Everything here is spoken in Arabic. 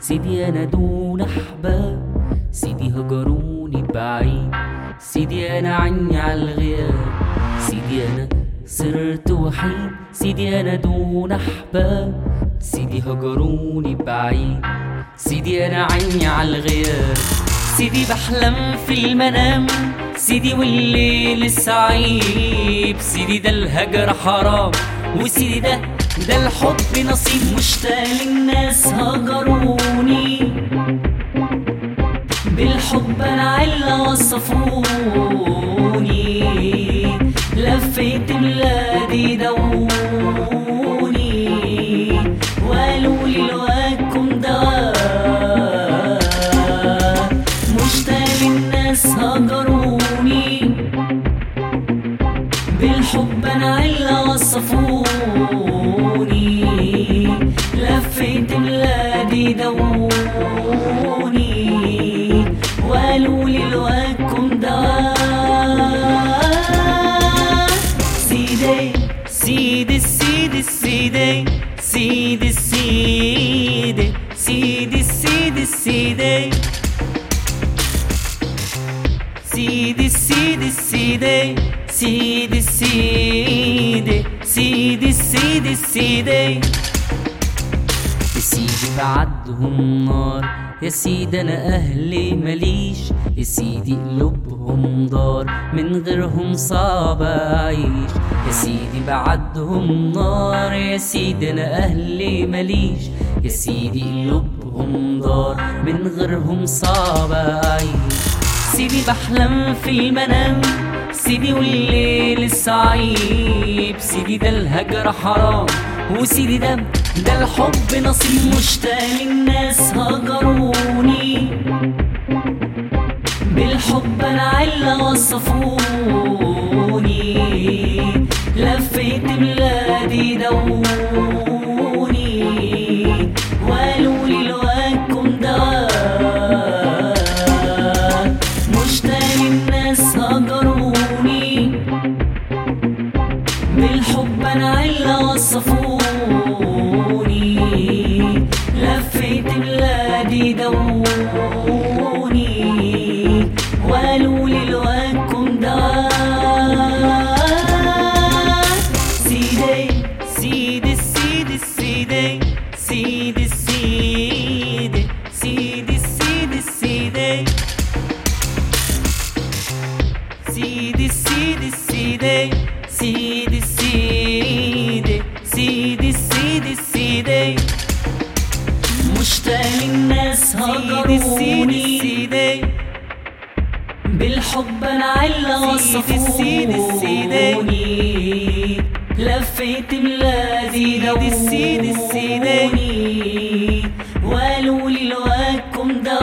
سيدي أنا دون أحباب سيدي هجروني بعيد سيدي أنا عني الغياب سيدي أنا صرت وحيد سيدي أنا دون أحباب سيدي هجروني بعيد سيدي أنا عني على الغياب سيدي بحلم في المنام سيدي والليل السعيب سيدي ده الهجر حرام وسيدي ده ده الحب نصيب مشتاق للناس هجروني. بالحب أنا علا وصفوني. لفيت بلادي دوني. وقالوا لي لواكم دواء مشتاق للناس هجروني. بالحب أنا علا وصفوني. دوني وقالوا لي لواكم دواء سيدي سيدي سيدي سيدي سيدي سيدي سيدي سيدي سيدي سيدي سيدي سيدي سيدي سيدي سيدي سيدي سيدي يا سيدي بعدهم نار يا سيدي أنا أهلي مليش يا سيدي قلوبهم دار من غيرهم صعب أعيش. يا سيدي بعدهم نار يا سيدي أنا أهلي مليش يا سيدي قلوبهم دار من غيرهم صعب أعيش. سيدي بحلم في المنام سيدي والليل الصعيب سيدي ده الهجر حرام وسيدي ده ده الحب نصيب مشتاق للناس هجروني. بالحب أنا علا وصفوني. لفيت بلادي دوني دوني وقالوا لي لواكم دواء سيدي سيدي سيدي سيدي سيدي سيدي سيدي سيدي سيدي سيدي. سيدي سيدي سيدي سيدي. السيدي بالحب انعل وصفوني السيني لفيت بلادي دوني السيني السيدي وقالوا لي لواكم ده